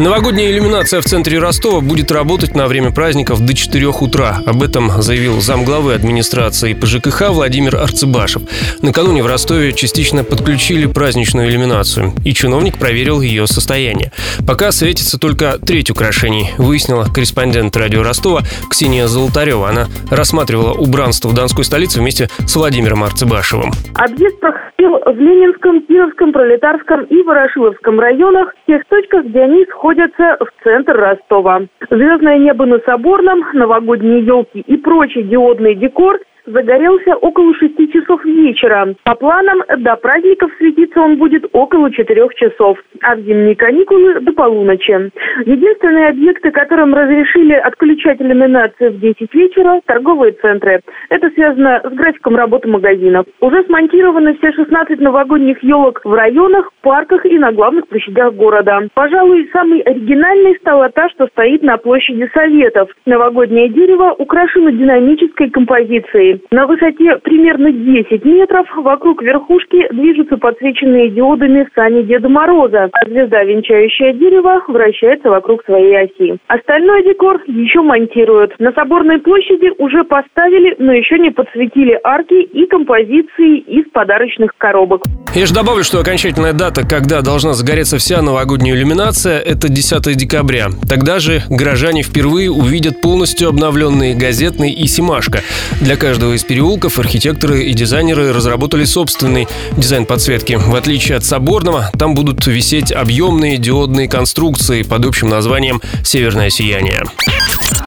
Новогодняя иллюминация в центре Ростова будет работать на время праздников до 4 утра. Об этом заявил замглавы администрации ПЖКХ Владимир Арцебашев. Накануне в Ростове частично подключили праздничную иллюминацию, и чиновник проверил ее состояние. Пока светится только треть украшений, выяснила корреспондент радио Ростова Ксения Золотарева. Она рассматривала убранство в Донской столице вместе с Владимиром Арцебашевым. Объект проходил в Ленинском, Кировском, Пролетарском и Ворошиловском районах, в тех точках, где они сходятся в центр Ростова. Звездное небо на Соборном, новогодние елки и прочий диодный декор загорелся около шести часов вечера. По планам, до праздников светиться он будет около четырех часов, а в зимние каникулы до полуночи. Единственные объекты, которым разрешили отключать иллюминацию в 10 вечера – торговые центры. Это связано с графиком работы магазинов. Уже смонтированы все 16 новогодних елок в районах, парках и на главных площадях города. Пожалуй, самой оригинальной стала та, что стоит на площади Советов. Новогоднее дерево украшено динамической композицией. На высоте примерно 10 метров вокруг верхушки движутся подсвеченные диодами сани Деда Мороза, а звезда, венчающая дерево, вращается вокруг своей оси. Остальной декор еще монтируют. На Соборной площади уже поставили, но еще не подсветили арки и композиции из подарочных коробок. Я же добавлю, что окончательная дата, когда должна загореться вся новогодняя иллюминация, это 10 декабря. Тогда же горожане впервые увидят полностью обновленные газетный и Симашка. Для каждого из переулков архитекторы и дизайнеры разработали собственный дизайн подсветки. В отличие от соборного, там будут висеть объемные диодные конструкции под общим названием «Северное сияние».